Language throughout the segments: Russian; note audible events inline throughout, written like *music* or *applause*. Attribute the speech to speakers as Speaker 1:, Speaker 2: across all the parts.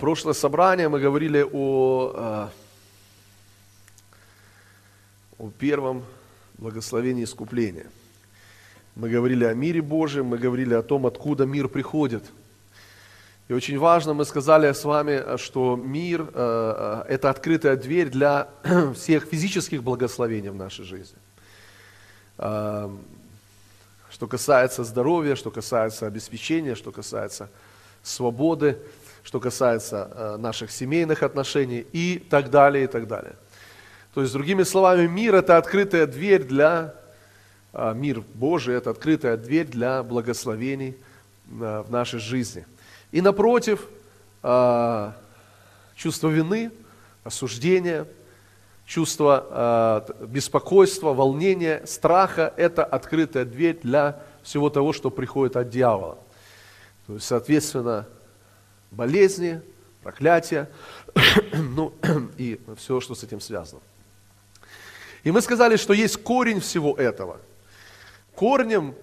Speaker 1: Прошлое собрание мы говорили о, а, о первом благословении искупления. Мы говорили о мире Божьем, мы говорили о том, откуда мир приходит. И очень важно, мы сказали с вами, что мир а, – это открытая дверь для *clears throat* всех физических благословений в нашей жизни. Что касается здоровья, что касается обеспечения, что касается свободы, что касается э, наших семейных отношений и так далее, и так далее. То есть, другими словами, мир – это открытая дверь для, э, мир Божий – это открытая дверь для благословений э, в нашей жизни. И напротив, чувство вины, осуждения, чувство беспокойства, волнения, страха – это открытая дверь для всего того, что приходит от дьявола. То есть, соответственно, болезни, проклятия, *clears throat* ну *clears throat* и все, что с этим связано. И мы сказали, что есть корень всего этого. Корнем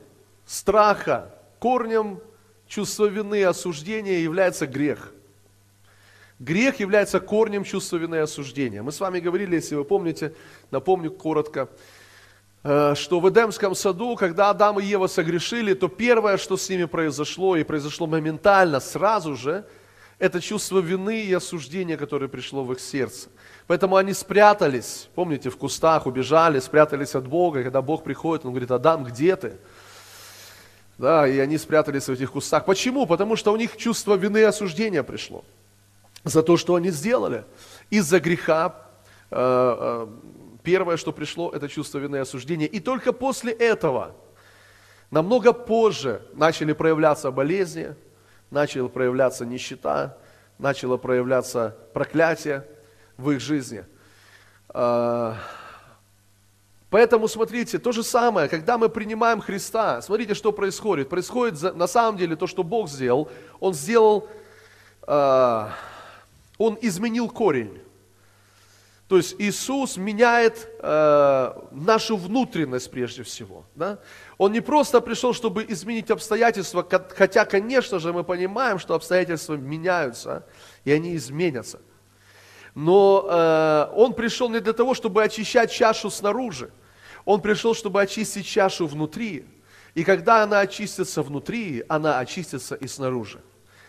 Speaker 1: страха, корнем чувства вины осуждения является грех. Грех является корнем чувства вины и осуждения. Мы с вами говорили, если вы помните, напомню коротко, что в Эдемском саду, когда Адам и Ева согрешили, то первое, что с ними произошло, и произошло моментально, сразу же, это чувство вины и осуждения, которое пришло в их сердце. Поэтому они спрятались, помните, в кустах убежали, спрятались от Бога. И когда Бог приходит, Он говорит, Адам, где ты? Да, и они спрятались в этих кустах. Почему? Потому что у них чувство вины и осуждения пришло за то, что они сделали. Из-за греха э, э, первое, что пришло, это чувство вины и осуждения. И только после этого, намного позже, начали проявляться болезни, начала проявляться нищета, начало проявляться проклятие в их жизни. А, поэтому, смотрите, то же самое, когда мы принимаем Христа, смотрите, что происходит. Происходит на самом деле то, что Бог сделал. Он сделал, а, Он изменил корень. То есть Иисус меняет э, нашу внутренность прежде всего. Да? Он не просто пришел, чтобы изменить обстоятельства, хотя, конечно же, мы понимаем, что обстоятельства меняются, и они изменятся. Но э, Он пришел не для того, чтобы очищать чашу снаружи. Он пришел, чтобы очистить чашу внутри. И когда она очистится внутри, она очистится и снаружи.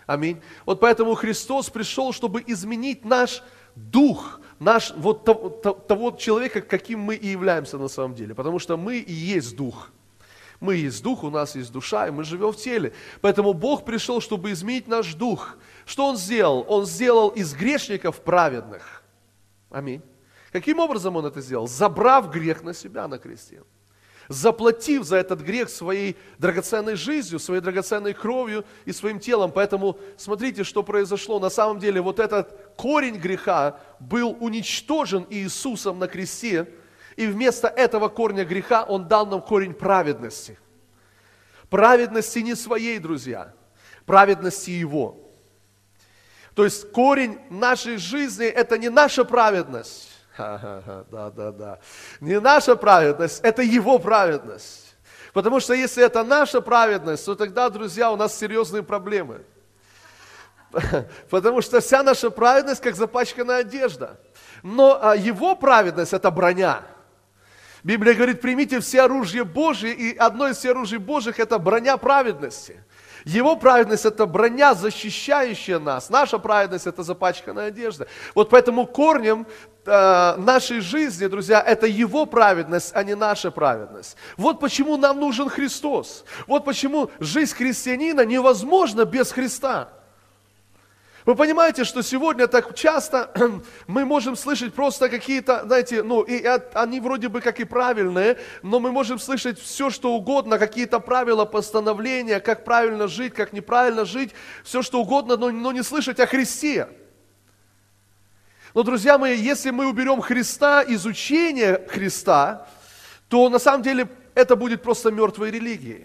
Speaker 1: Аминь. Вот поэтому Христос пришел, чтобы изменить наш дух, наш, вот того, того человека, каким мы и являемся на самом деле. Потому что мы и есть дух. Мы есть дух, у нас есть душа, и мы живем в теле. Поэтому Бог пришел, чтобы изменить наш дух. Что Он сделал? Он сделал из грешников праведных. Аминь. Каким образом Он это сделал? Забрав грех на себя на кресте заплатив за этот грех своей драгоценной жизнью, своей драгоценной кровью и своим телом. Поэтому смотрите, что произошло. На самом деле вот этот корень греха был уничтожен Иисусом на кресте, и вместо этого корня греха Он дал нам корень праведности. Праведности не своей, друзья, праведности Его. То есть корень нашей жизни – это не наша праведность, *laughs* да, да, да. Не наша праведность, это Его праведность. Потому что если это наша праведность, то тогда, друзья, у нас серьезные проблемы. *laughs* Потому что вся наша праведность как запачканная одежда. Но а, Его праведность – это броня. Библия говорит, примите все оружие Божье, и одно из всех оружий Божьих – это броня праведности. Его праведность – это броня, защищающая нас. Наша праведность – это запачканная одежда. Вот поэтому корнем нашей жизни, друзья, это Его праведность, а не наша праведность. Вот почему нам нужен Христос. Вот почему жизнь христианина невозможна без Христа. Вы понимаете, что сегодня так часто *clears throat* мы можем слышать просто какие-то, знаете, ну, и они вроде бы как и правильные, но мы можем слышать все, что угодно, какие-то правила, постановления, как правильно жить, как неправильно жить, все, что угодно, но, но не слышать о Христе. Но, друзья мои, если мы уберем Христа, изучение Христа, то на самом деле это будет просто мертвой религией.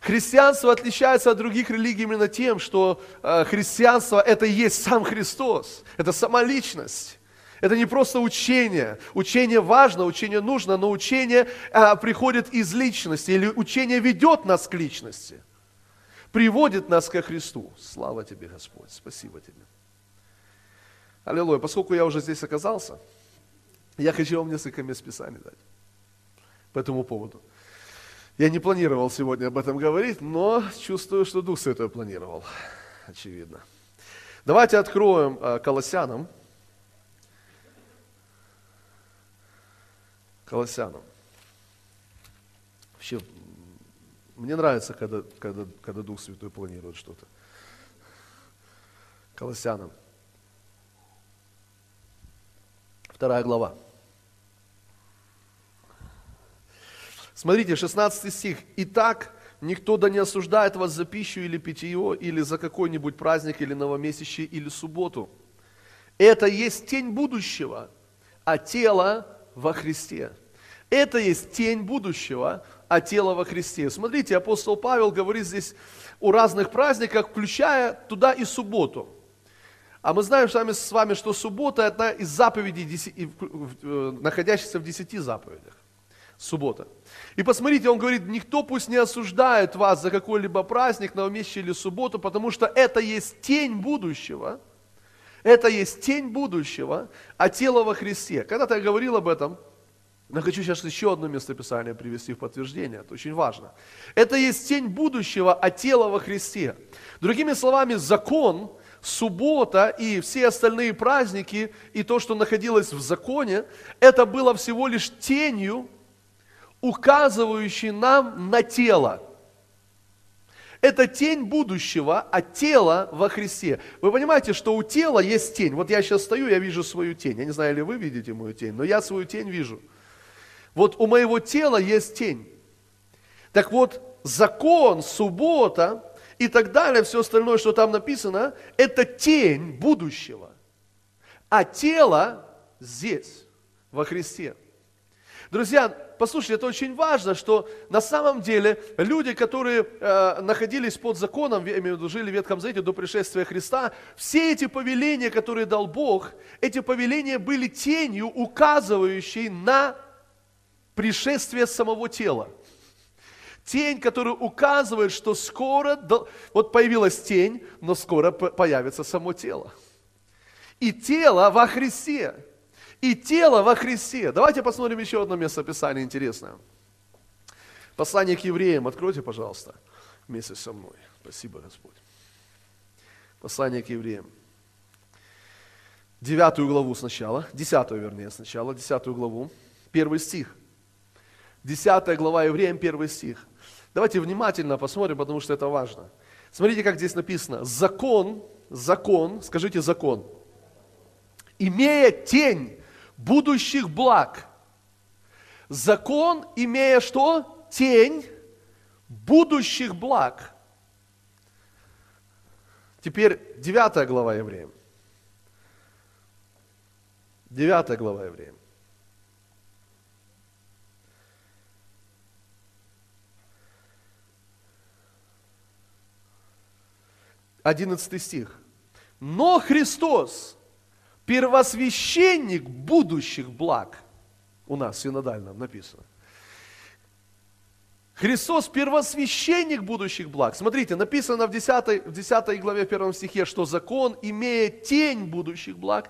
Speaker 1: Христианство отличается от других религий именно тем, что э, христианство это и есть сам Христос, это сама личность. Это не просто учение. Учение важно, учение нужно, но учение э, приходит из личности, или учение ведет нас к личности. приводит нас ко Христу. Слава тебе, Господь, спасибо тебе. Аллилуйя. Поскольку я уже здесь оказался, я хочу вам несколько мест Писания дать по этому поводу. Я не планировал сегодня об этом говорить, но чувствую, что Дух Святой планировал, очевидно. Давайте откроем э, Колоссянам. Колоссянам. Вообще, мне нравится, когда, когда, когда Дух Святой планирует что-то. Колоссянам. Вторая глава. Смотрите, 16 стих. «Итак, никто да не осуждает вас за пищу или питье, или за какой-нибудь праздник, или новомесячие, или субботу. Это есть тень будущего, а тело во Христе». Это есть тень будущего, а тело во Христе. Смотрите, апостол Павел говорит здесь о разных праздниках, включая туда и субботу. А мы знаем сами с вами, что суббота – это из заповедей, э, находящихся в десяти заповедях. Суббота. И посмотрите, он говорит, никто пусть не осуждает вас за какой-либо праздник, новомесячие или субботу, потому что это есть тень будущего. Это есть тень будущего, а тело во Христе. Когда-то я говорил об этом, но хочу сейчас еще одно местописание привести в подтверждение, это очень важно. Это есть тень будущего, а тело во Христе. Другими словами, закон – суббота и все остальные праздники, и то, что находилось в законе, это было всего лишь тенью, указывающей нам на тело. Это тень будущего, а тело во Христе. Вы понимаете, что у тела есть тень. Вот я сейчас стою, я вижу свою тень. Я не знаю, ли вы видите мою тень, но я свою тень вижу. Вот у моего тела есть тень. Так вот, закон, суббота, и так далее, все остальное, что там написано, это тень будущего. А тело здесь, во Христе. Друзья, послушайте, это очень важно, что на самом деле люди, которые э, находились под законом, я имею жили в Ветхом Завете до пришествия Христа, все эти повеления, которые дал Бог, эти повеления были тенью, указывающей на пришествие самого тела. Тень, которая указывает, что скоро, вот появилась тень, но скоро появится само тело. И тело во Христе. И тело во Христе. Давайте посмотрим еще одно место Писания интересное. Послание к евреям. Откройте, пожалуйста, вместе со мной. Спасибо, Господь. Послание к евреям. Девятую главу сначала, десятую, вернее, сначала, десятую главу, первый стих. Десятая глава евреям, первый стих. Давайте внимательно посмотрим, потому что это важно. Смотрите, как здесь написано. Закон, закон, скажите закон, имея тень будущих благ. Закон, имея что? Тень будущих благ. Теперь девятая глава евреям. Девятая глава евреям. 11 стих. Но Христос, первосвященник будущих благ, у нас синодально написано. Христос первосвященник будущих благ. Смотрите, написано в 10, в 10 главе в 1 стихе, что закон имеет тень будущих благ,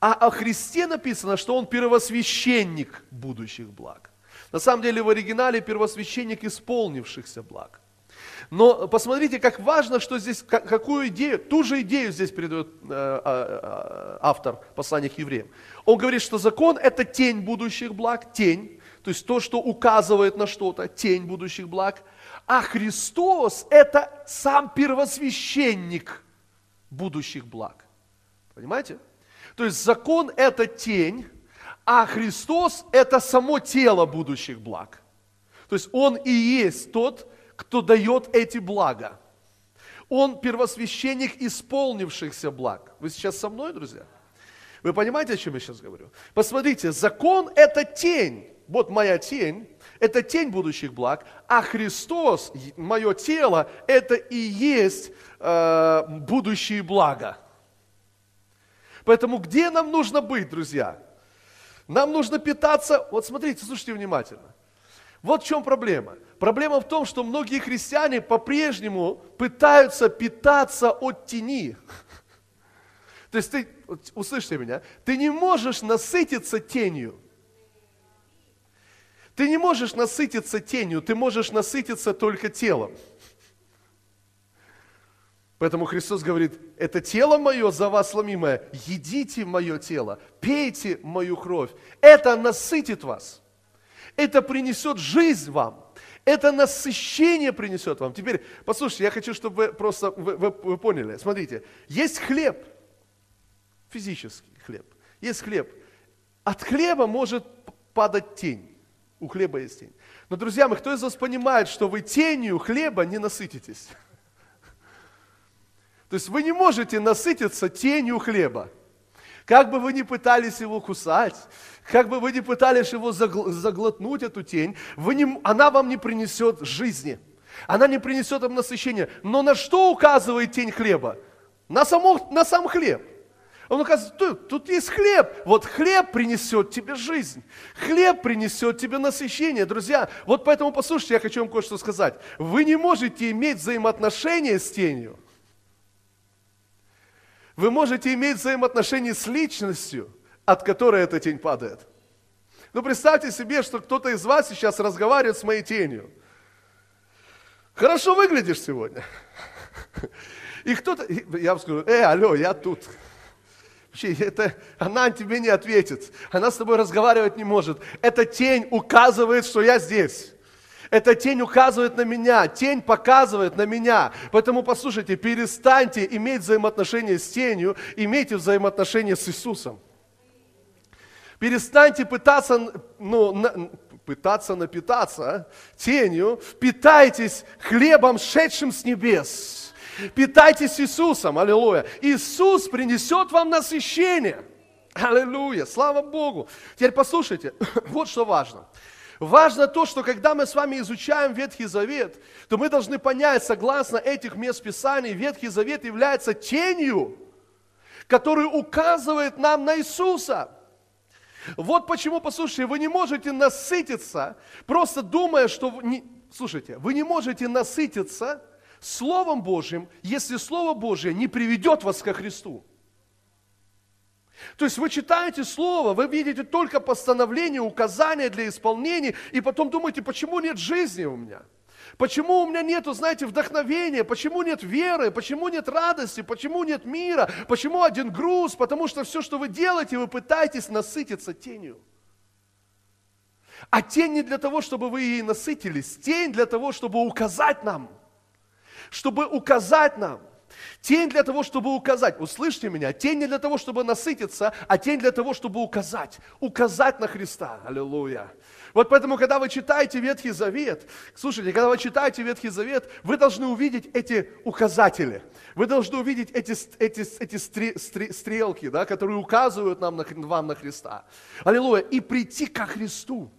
Speaker 1: а о Христе написано, что Он первосвященник будущих благ. На самом деле в оригинале первосвященник исполнившихся благ. Но посмотрите, как важно, что здесь, какую идею, ту же идею здесь передает э, а, а, автор послания к евреям. Он говорит, что закон это тень будущих благ, тень, то есть то, что указывает на что-то, тень будущих благ. А Христос это сам первосвященник будущих благ. Понимаете? То есть закон это тень, а Христос это само тело будущих благ. То есть Он и есть тот, кто дает эти блага. Он первосвященник исполнившихся благ. Вы сейчас со мной, друзья? Вы понимаете, о чем я сейчас говорю? Посмотрите, закон – это тень. Вот моя тень, это тень будущих благ, а Христос, мое тело, это и есть э, будущие блага. Поэтому где нам нужно быть, друзья? Нам нужно питаться, вот смотрите, слушайте внимательно. Вот в чем проблема. Проблема в том, что многие христиане по-прежнему пытаются питаться от тени. *laughs* То есть ты, услышьте меня, ты не можешь насытиться тенью. Ты не можешь насытиться тенью, ты можешь насытиться только телом. Поэтому Христос говорит, это тело мое за вас сломимое, едите мое тело, пейте мою кровь. Это насытит вас. Это принесет жизнь вам. Это насыщение принесет вам. Теперь, послушайте, я хочу, чтобы вы просто вы, вы, вы поняли. Смотрите, есть хлеб, физический хлеб. Есть хлеб. От хлеба может падать тень. У хлеба есть тень. Но, друзья мои, кто из вас понимает, что вы тенью хлеба не насытитесь? *laughs* То есть вы не можете насытиться тенью хлеба. Как бы вы ни пытались его кусать, как бы вы ни пытались его заглотнуть, эту тень, вы не, она вам не принесет жизни. Она не принесет вам насыщения. Но на что указывает тень хлеба? На, само, на сам хлеб. Он указывает, тут, тут есть хлеб. Вот хлеб принесет тебе жизнь. Хлеб принесет тебе насыщение. Друзья, вот поэтому послушайте, я хочу вам кое-что сказать. Вы не можете иметь взаимоотношения с тенью. Вы можете иметь взаимоотношения с личностью, от которой эта тень падает. Ну, представьте себе, что кто-то из вас сейчас разговаривает с моей тенью. Хорошо выглядишь сегодня. И кто-то, я вам скажу, э, алло, я тут. Вообще, это, она тебе не ответит. Она с тобой разговаривать не может. Эта тень указывает, что я здесь. Эта тень указывает на меня, тень показывает на меня. Поэтому послушайте, перестаньте иметь взаимоотношения с тенью, имейте взаимоотношения с Иисусом. Перестаньте пытаться, ну, на, пытаться напитаться тенью, питайтесь хлебом, шедшим с небес. Питайтесь Иисусом, аллилуйя. Иисус принесет вам насыщение. Аллилуйя, слава Богу. Теперь послушайте, *coughs* вот что важно. Важно то, что когда мы с вами изучаем Ветхий Завет, то мы должны понять, согласно этих мест Писаний, Ветхий Завет является тенью, которая указывает нам на Иисуса. Вот почему, послушайте, вы не можете насытиться, просто думая, что... Не... Слушайте, вы не можете насытиться Словом Божьим, если Слово Божье не приведет вас ко Христу. То есть вы читаете Слово, вы видите только постановление, указания для исполнения, и потом думаете, почему нет жизни у меня? Почему у меня нету, знаете, вдохновения? Почему нет веры? Почему нет радости? Почему нет мира? Почему один груз? Потому что все, что вы делаете, вы пытаетесь насытиться тенью. А тень не для того, чтобы вы ей насытились. Тень для того, чтобы указать нам. Чтобы указать нам – Тень для того, чтобы указать. Услышьте меня. Тень не для того, чтобы насытиться, а тень для того, чтобы указать. Указать на Христа. Аллилуйя. Вот поэтому, когда вы читаете Ветхий Завет, слушайте, когда вы читаете Ветхий Завет, вы должны увидеть эти указатели. Вы должны увидеть эти, эти, эти стри, стри, стрелки, да, которые указывают нам на, вам на Христа. Аллилуйя. И прийти ко Христу.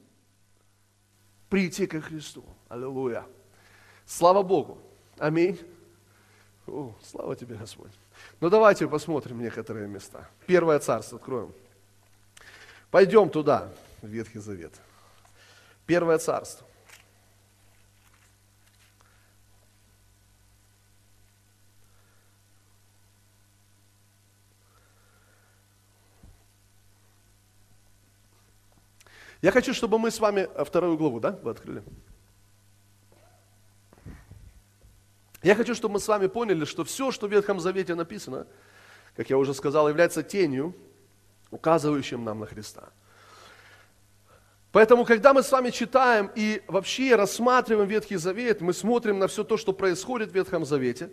Speaker 1: Прийти ко Христу. Аллилуйя. Слава Богу. Аминь. О, слава тебе, Господь. Ну давайте посмотрим некоторые места. Первое царство откроем. Пойдем туда, в Ветхий Завет. Первое царство. Я хочу, чтобы мы с вами вторую главу, да, вы открыли? Я хочу, чтобы мы с вами поняли, что все, что в Ветхом Завете написано, как я уже сказал, является тенью, указывающим нам на Христа. Поэтому, когда мы с вами читаем и вообще рассматриваем Ветхий Завет, мы смотрим на все то, что происходит в Ветхом Завете,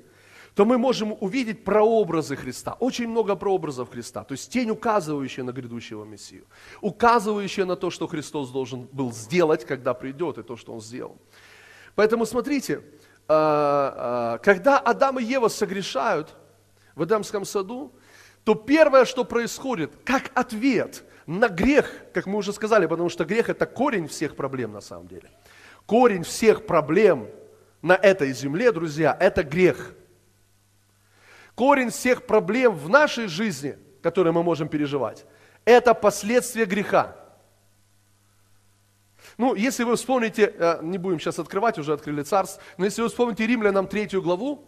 Speaker 1: то мы можем увидеть прообразы Христа. Очень много прообразов Христа. То есть тень, указывающая на грядущего Мессию. Указывающая на то, что Христос должен был сделать, когда придет, и то, что Он сделал. Поэтому смотрите, когда Адам и Ева согрешают в Эдемском саду, то первое, что происходит, как ответ на грех, как мы уже сказали, потому что грех это корень всех проблем на самом деле. Корень всех проблем на этой земле, друзья, это грех. Корень всех проблем в нашей жизни, которые мы можем переживать, это последствия греха. Ну, если вы вспомните, э, не будем сейчас открывать, уже открыли царств, но если вы вспомните Римлянам третью главу,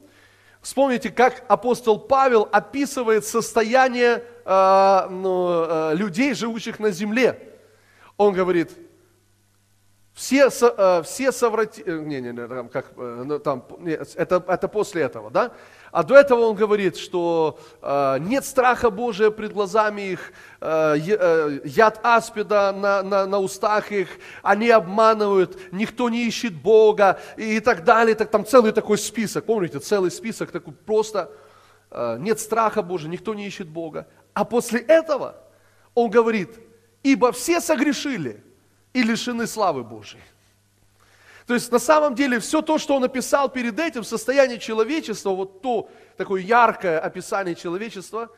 Speaker 1: вспомните, как апостол Павел описывает состояние э, ну, э, людей, живущих на земле. Он говорит, все, все соврати... Не, не, не, там, как, ну, там, это, это после этого, да? А до этого он говорит, что э, нет страха Божия пред глазами их, э, яд аспида на, на, на устах их, они обманывают, никто не ищет Бога и, и так далее. Так, там целый такой список, помните, целый список такой просто, э, нет страха Божия, никто не ищет Бога. А после этого он говорит, ибо все согрешили – и лишены славы Божьей. То есть на самом деле все то, что он написал перед этим, состояние человечества, вот то такое яркое описание человечества,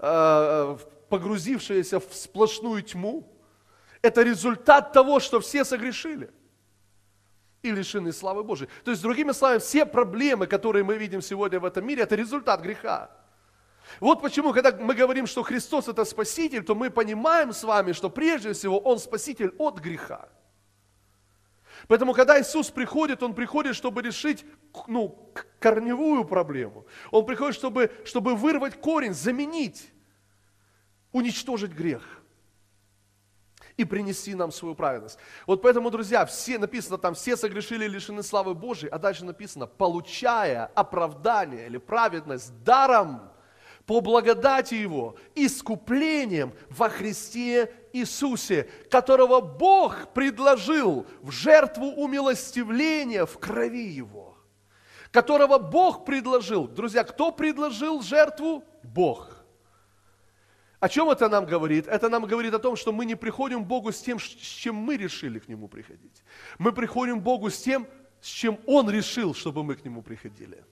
Speaker 1: э, погрузившееся в сплошную тьму, это результат того, что все согрешили и лишены славы Божьей. То есть, другими словами, все проблемы, которые мы видим сегодня в этом мире, это результат греха. Вот почему, когда мы говорим, что Христос это Спаситель, то мы понимаем с вами, что прежде всего Он Спаситель от греха. Поэтому, когда Иисус приходит, Он приходит, чтобы решить ну, корневую проблему. Он приходит, чтобы, чтобы вырвать корень, заменить, уничтожить грех и принести нам свою праведность. Вот поэтому, друзья, все написано там, все согрешили и лишены славы Божьей, а дальше написано, получая оправдание или праведность даром по благодати Его, искуплением во Христе Иисусе, которого Бог предложил в жертву умилостивления в крови Его. Которого Бог предложил. Друзья, кто предложил жертву? Бог. О чем это нам говорит? Это нам говорит о том, что мы не приходим к Богу с тем, с чем мы решили к Нему приходить. Мы приходим к Богу с тем, с чем Он решил, чтобы мы к Нему приходили.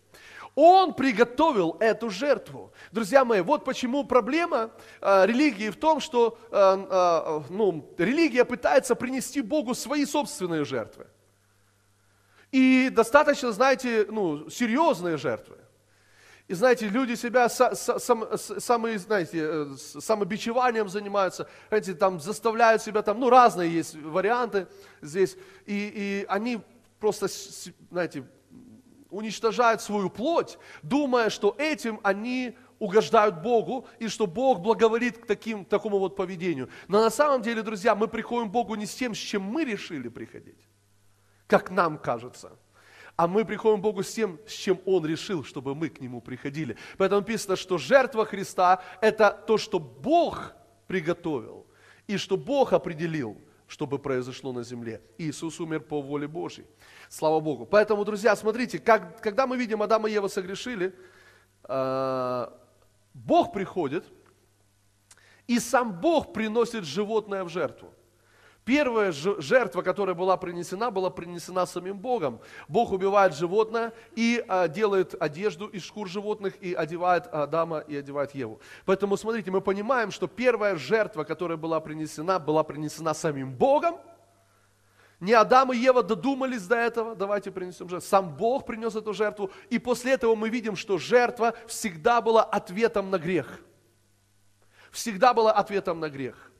Speaker 1: Он приготовил эту жертву. Друзья мои, вот почему проблема э, религии в том, что э, э, ну, религия пытается принести Богу свои собственные жертвы. И достаточно, знаете, ну, серьезные жертвы. И знаете, люди себя сам, самые, знаете, э, самобичеванием занимаются, знаете, там заставляют себя, там, ну, разные есть варианты здесь, и, и они просто, знаете, уничтожают свою плоть, думая, что этим они угождают Богу и что Бог благоволит к таким, такому вот поведению. Но на самом деле, друзья, мы приходим к Богу не с тем, с чем мы решили приходить, как нам кажется, а мы приходим к Богу с тем, с чем Он решил, чтобы мы к Нему приходили. Поэтому написано, что жертва Христа – это то, что Бог приготовил и что Бог определил, чтобы произошло на земле. Иисус умер по воле Божьей. Слава Богу. Поэтому, друзья, смотрите, как, когда мы видим Адам и Ева согрешили, э, Бог приходит, и сам Бог приносит животное в жертву. Первая жертва, которая была принесена, была принесена самим Богом. Бог убивает животное и а, делает одежду из шкур животных и одевает Адама и одевает Еву. Поэтому смотрите, мы понимаем, что первая жертва, которая была принесена, была принесена самим Богом – не Адам и Ева додумались до этого, давайте принесем жертву. Сам Бог принес эту жертву. И после этого мы видим, что жертва всегда была ответом на грех. Всегда была ответом на грех.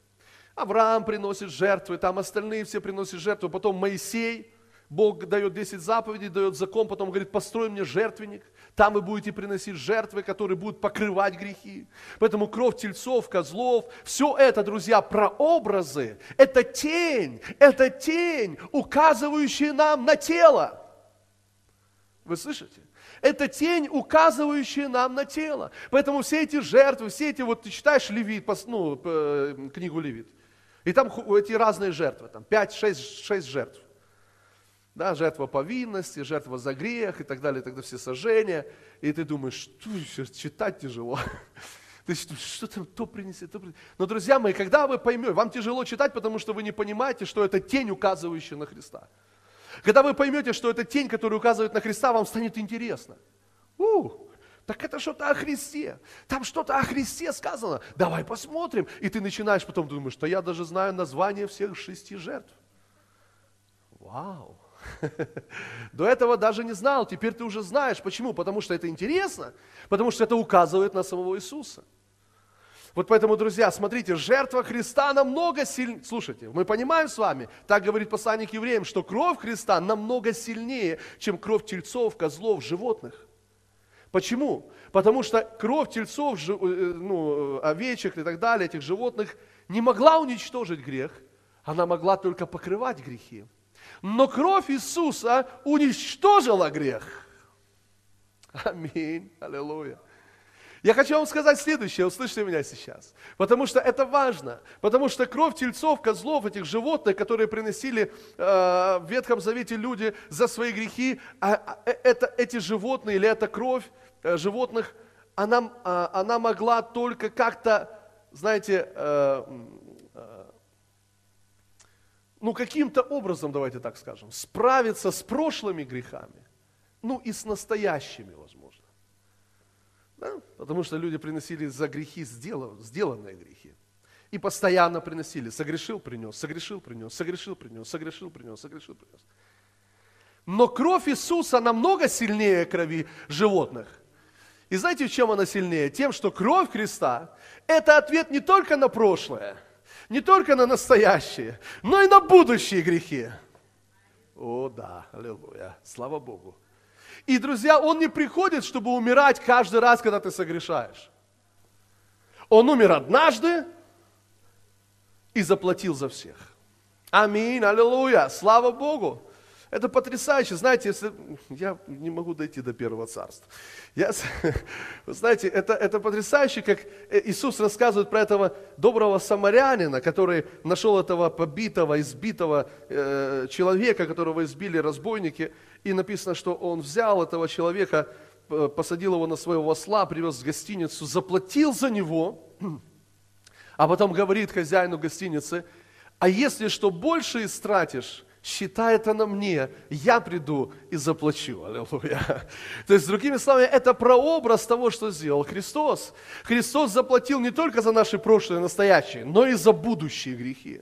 Speaker 1: Авраам приносит жертвы, там остальные все приносят жертву. Потом Моисей, Бог дает 10 заповедей, дает закон, потом говорит, построй мне жертвенник. Там вы будете приносить жертвы, которые будут покрывать грехи. Поэтому кровь тельцов, козлов, все это, друзья, прообразы. Это тень, это тень, указывающая нам на тело. Вы слышите? Это тень, указывающая нам на тело. Поэтому все эти жертвы, все эти, вот ты читаешь Левит, ну, книгу Левит, и там эти разные жертвы, там 5-6 жертв да, жертва повинности, жертва за грех и так далее, и тогда все сожжения, и ты думаешь, что читать тяжело. *laughs* Ты что там то принеси, то принеси. Но, друзья мои, когда вы поймете, вам тяжело читать, потому что вы не понимаете, что это тень, указывающая на Христа. Когда вы поймете, что это тень, которая указывает на Христа, вам станет интересно. Так это что-то о Христе. Там что-то о Христе сказано. Давай посмотрим. И ты начинаешь потом думаешь, что я даже знаю название всех шести жертв. Вау. *laughs* До этого даже не знал, теперь ты уже знаешь. Почему? Потому что это интересно, потому что это указывает на самого Иисуса. Вот поэтому, друзья, смотрите, жертва Христа намного сильнее. Слушайте, мы понимаем с вами, так говорит посланник евреям, что кровь Христа намного сильнее, чем кровь тельцов, козлов, животных. Почему? Потому что кровь тельцов, э, ну, овечек и так далее, этих животных, не могла уничтожить грех, она могла только покрывать грехи. Но кровь Иисуса уничтожила грех. Аминь. Аллилуйя. Я хочу вам сказать следующее, услышьте меня сейчас. Потому что это важно. Потому что кровь тельцов, козлов, этих животных, которые приносили э, в Ветхом Завете люди за свои грехи, а, а, э, это, эти животные или эта кровь э, животных, она, э, она могла только как-то, знаете, э, э, ну каким-то образом, давайте так скажем, справиться с прошлыми грехами, ну и с настоящими, возможно. Да? Потому что люди приносили за грехи сделанные грехи. И постоянно приносили. Согрешил, принес, согрешил, принес, согрешил, принес, согрешил, принес, согрешил, принес. Но кровь Иисуса намного сильнее крови животных. И знаете, в чем она сильнее? Тем, что кровь Христа – это ответ не только на прошлое, не только на настоящее, но и на будущие грехи. О да, аллилуйя, слава Богу. И, друзья, Он не приходит, чтобы умирать каждый раз, когда ты согрешаешь. Он умер однажды и заплатил за всех. Аминь, аллилуйя, слава Богу. Это потрясающе. Знаете, если... я не могу дойти до первого царства. Я... *laughs* Вы знаете, это, это потрясающе, как Иисус рассказывает про этого доброго самарянина, который нашел этого побитого, избитого э, человека, которого избили разбойники. И написано, что он взял этого человека, посадил его на своего осла, привез в гостиницу, заплатил за него, *clears throat* а потом говорит хозяину гостиницы, а если что больше истратишь, считай это на мне, я приду и заплачу. Аллилуйя. То есть, другими словами, это прообраз того, что сделал Христос. Христос заплатил не только за наши прошлые настоящие, но и за будущие грехи.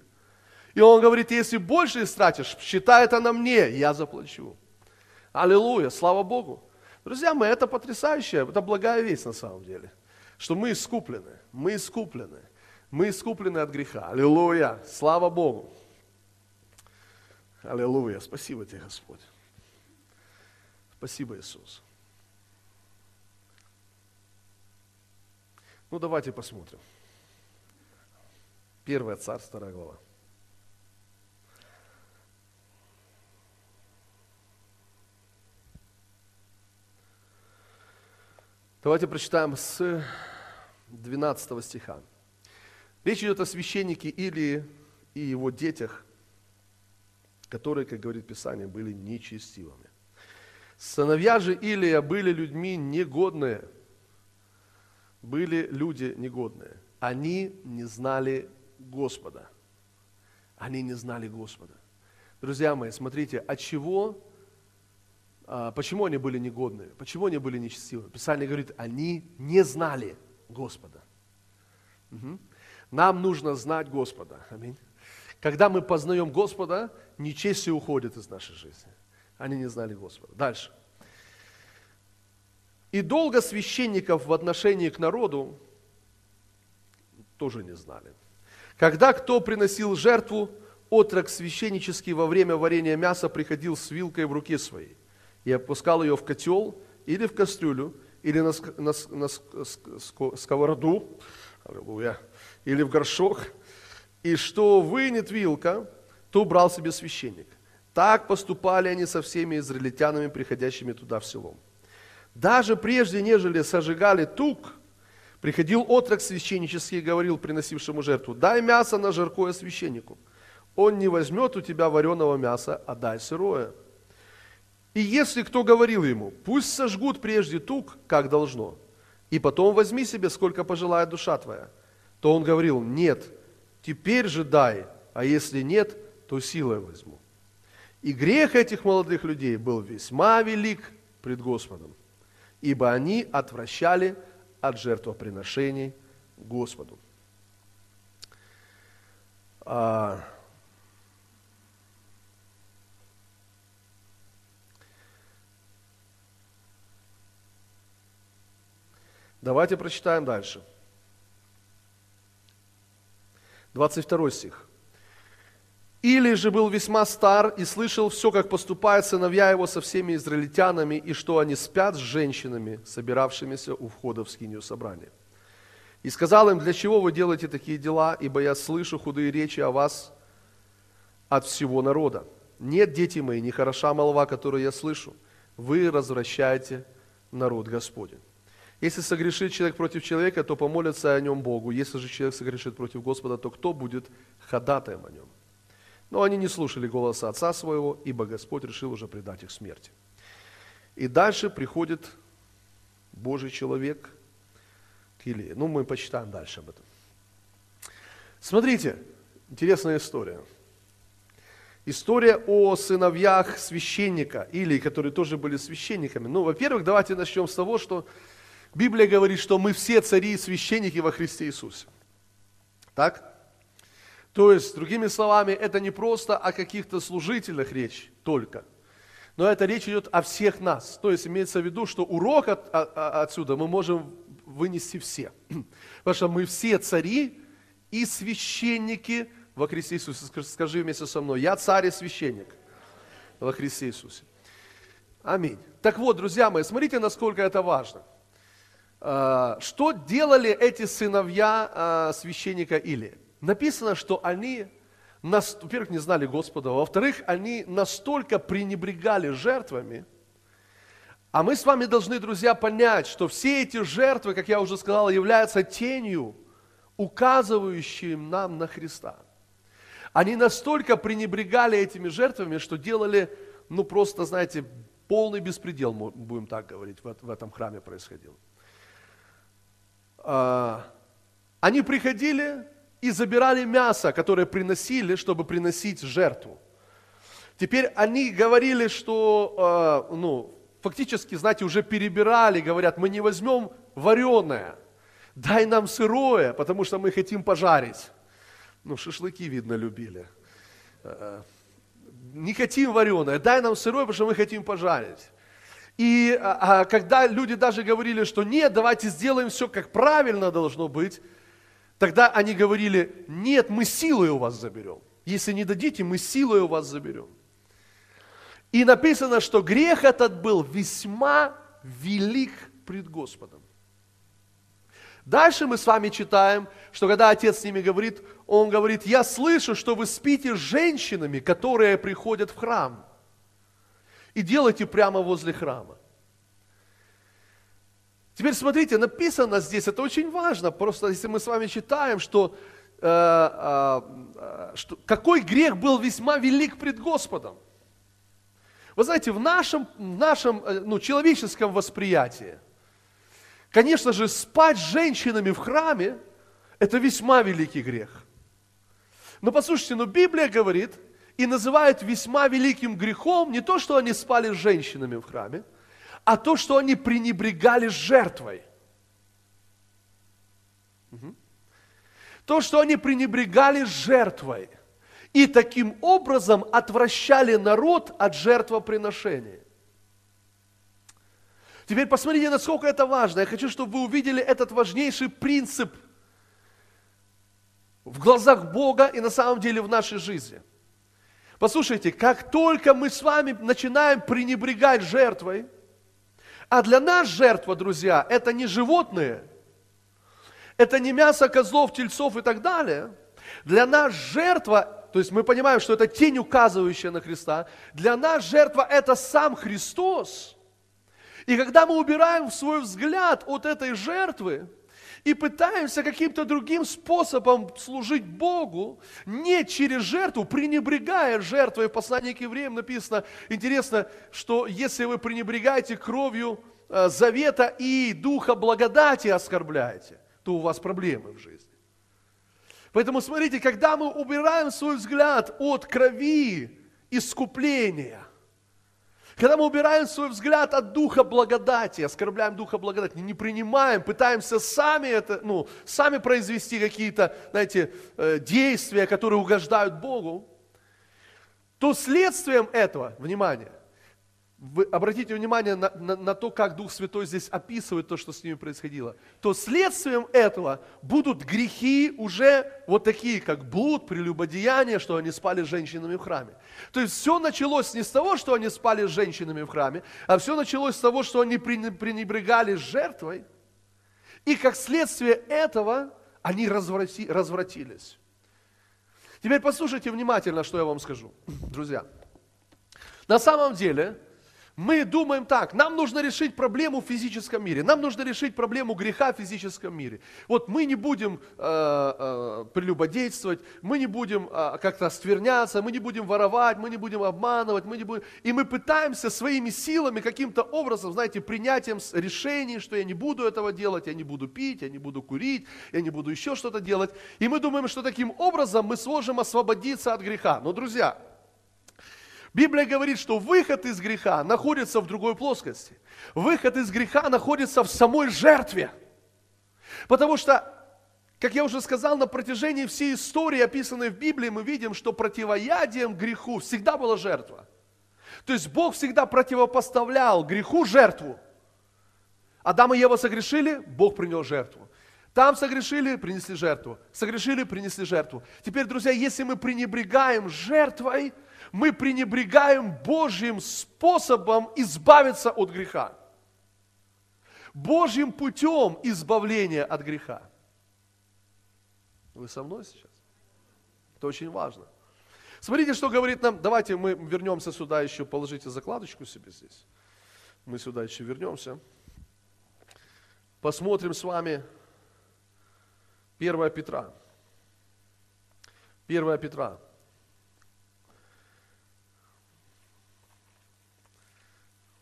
Speaker 1: И Он говорит, если больше истратишь, считай это на мне, я заплачу. Аллилуйя, слава Богу. Друзья мои, это потрясающе, это благая весть на самом деле, что мы искуплены, мы искуплены, мы искуплены от греха. Аллилуйя, слава Богу. Аллилуйя. Спасибо тебе, Господь. Спасибо, Иисус. Ну, давайте посмотрим. Первое царство, вторая глава. Давайте прочитаем с 12 стиха. Речь идет о священнике Илии и его детях, которые, как говорит Писание, были нечестивыми. Сыновья же Илия были людьми негодные, были люди негодные. Они не знали Господа. Они не знали Господа. Друзья мои, смотрите, от чего, а, почему они были негодные, почему они были нечестивы? Писание говорит, они не знали Господа. Угу. Нам нужно знать Господа. Аминь. Когда мы познаем Господа, нечестие уходит из нашей жизни. Они не знали Господа. Дальше. И долго священников в отношении к народу тоже не знали. Когда кто приносил жертву, отрок священнический во время варения мяса приходил с вилкой в руке своей и опускал ее в котел или в кастрюлю, или на, на, на сковороду, или в горшок, и что вынет вилка, то брал себе священник. Так поступали они со всеми израильтянами, приходящими туда в село. Даже прежде, нежели сожигали тук, приходил отрок священнический и говорил приносившему жертву, дай мясо на жаркое священнику. Он не возьмет у тебя вареного мяса, а дай сырое. И если кто говорил ему, пусть сожгут прежде тук, как должно, и потом возьми себе, сколько пожелает душа твоя, то он говорил, нет, теперь же дай, а если нет, то силой возьму. И грех этих молодых людей был весьма велик пред Господом, ибо они отвращали от жертвоприношений Господу. А... Давайте прочитаем дальше. 22 стих. Или же был весьма стар и слышал все, как поступают сыновья его со всеми израильтянами, и что они спят с женщинами, собиравшимися у входа в скинию собрания. И сказал им, для чего вы делаете такие дела, ибо я слышу худые речи о вас от всего народа. Нет, дети мои, не хороша молва, которую я слышу. Вы развращаете народ Господень. Если согрешит человек против человека, то помолится о нем Богу. Если же человек согрешит против Господа, то кто будет ходатаем о нем? Но они не слушали голоса отца своего, ибо Господь решил уже предать их смерти. И дальше приходит Божий человек к Илии. Ну, мы почитаем дальше об этом. Смотрите, интересная история. История о сыновьях священника, или которые тоже были священниками. Ну, во-первых, давайте начнем с того, что Библия говорит, что мы все цари и священники во Христе Иисусе. Так? То есть, другими словами, это не просто о каких-то служителях речь только, но это речь идет о всех нас. То есть, имеется в виду, что урок от, от, отсюда мы можем вынести все. *clears throat* Потому что мы все цари и священники во Христе Иисусе. Скажи вместе со мной, я царь и священник во Христе Иисусе. Аминь. Так вот, друзья мои, смотрите, насколько это важно. А, что делали эти сыновья а, священника Илия? написано, что они, во-первых, не знали Господа, во-вторых, они настолько пренебрегали жертвами, а мы с вами должны, друзья, понять, что все эти жертвы, как я уже сказал, являются тенью, указывающей нам на Христа. Они настолько пренебрегали этими жертвами, что делали, ну просто, знаете, полный беспредел, будем так говорить, в этом храме происходил. А, они приходили, и забирали мясо, которое приносили, чтобы приносить жертву. Теперь они говорили, что, э, ну, фактически, знаете, уже перебирали, говорят, мы не возьмем вареное, дай нам сырое, потому что мы хотим пожарить. Ну, шашлыки, видно, любили. Э, не хотим вареное, дай нам сырое, потому что мы хотим пожарить. И а, а, когда люди даже говорили, что нет, давайте сделаем все, как правильно должно быть, Тогда они говорили, нет, мы силой у вас заберем. Если не дадите, мы силой у вас заберем. И написано, что грех этот был весьма велик пред Господом. Дальше мы с вами читаем, что когда отец с ними говорит, он говорит, я слышу, что вы спите с женщинами, которые приходят в храм. И делайте прямо возле храма. Теперь смотрите, написано здесь, это очень важно, просто если мы с вами читаем, что, э, э, что какой грех был весьма велик пред Господом. Вы знаете, в нашем, в нашем э, ну, человеческом восприятии, конечно же, спать с женщинами в храме – это весьма великий грех. Но послушайте, но Библия говорит и называет весьма великим грехом не то, что они спали с женщинами в храме – а то, что они пренебрегали жертвой. То, что они пренебрегали жертвой. И таким образом отвращали народ от жертвоприношения. Теперь посмотрите, насколько это важно. Я хочу, чтобы вы увидели этот важнейший принцип в глазах Бога и на самом деле в нашей жизни. Послушайте, как только мы с вами начинаем пренебрегать жертвой, а для нас жертва, друзья, это не животные, это не мясо козлов, тельцов и так далее. Для нас жертва, то есть мы понимаем, что это тень, указывающая на Христа, для нас жертва это сам Христос. И когда мы убираем свой взгляд от этой жертвы, и пытаемся каким-то другим способом служить Богу, не через жертву, пренебрегая жертвой. В послании к евреям написано, интересно, что если вы пренебрегаете кровью э, завета и духа благодати оскорбляете, то у вас проблемы в жизни. Поэтому смотрите, когда мы убираем свой взгляд от крови искупления – когда мы убираем свой взгляд от духа благодати, оскорбляем духа благодати, не принимаем, пытаемся сами это, ну, сами произвести какие-то, знаете, э, действия, которые угождают Богу, то следствием этого, внимание, вы обратите внимание на, на, на то, как Дух Святой здесь описывает то, что с ними происходило, то следствием этого будут грехи уже вот такие, как блуд, прелюбодеяние, что они спали с женщинами в храме. То есть все началось не с того, что они спали с женщинами в храме, а все началось с того, что они пренебрегали жертвой, и как следствие этого они разврати, развратились. Теперь послушайте внимательно, что я вам скажу, друзья. На самом деле, мы думаем так, нам нужно решить проблему в физическом мире, нам нужно решить проблему греха в физическом мире. Вот мы не будем э, э, прелюбодействовать, мы не будем э, как-то стверняться, мы не будем воровать, мы не будем обманывать, мы не будем... И мы пытаемся своими силами каким-то образом, знаете, принятием решений, что я не буду этого делать, я не буду пить, я не буду курить, я не буду еще что-то делать. И мы думаем, что таким образом мы сможем освободиться от греха. Но, друзья, Библия говорит, что выход из греха находится в другой плоскости. Выход из греха находится в самой жертве. Потому что, как я уже сказал, на протяжении всей истории, описанной в Библии, мы видим, что противоядием греху всегда была жертва. То есть Бог всегда противопоставлял греху жертву. Адам и Ева согрешили, Бог принес жертву. Там согрешили, принесли жертву. Согрешили, принесли жертву. Теперь, друзья, если мы пренебрегаем жертвой, мы пренебрегаем Божьим способом избавиться от греха. Божьим путем избавления от греха. Вы со мной сейчас? Это очень важно. Смотрите, что говорит нам. Давайте мы вернемся сюда еще, положите закладочку себе здесь. Мы сюда еще вернемся. Посмотрим с вами 1 Петра. 1 Петра.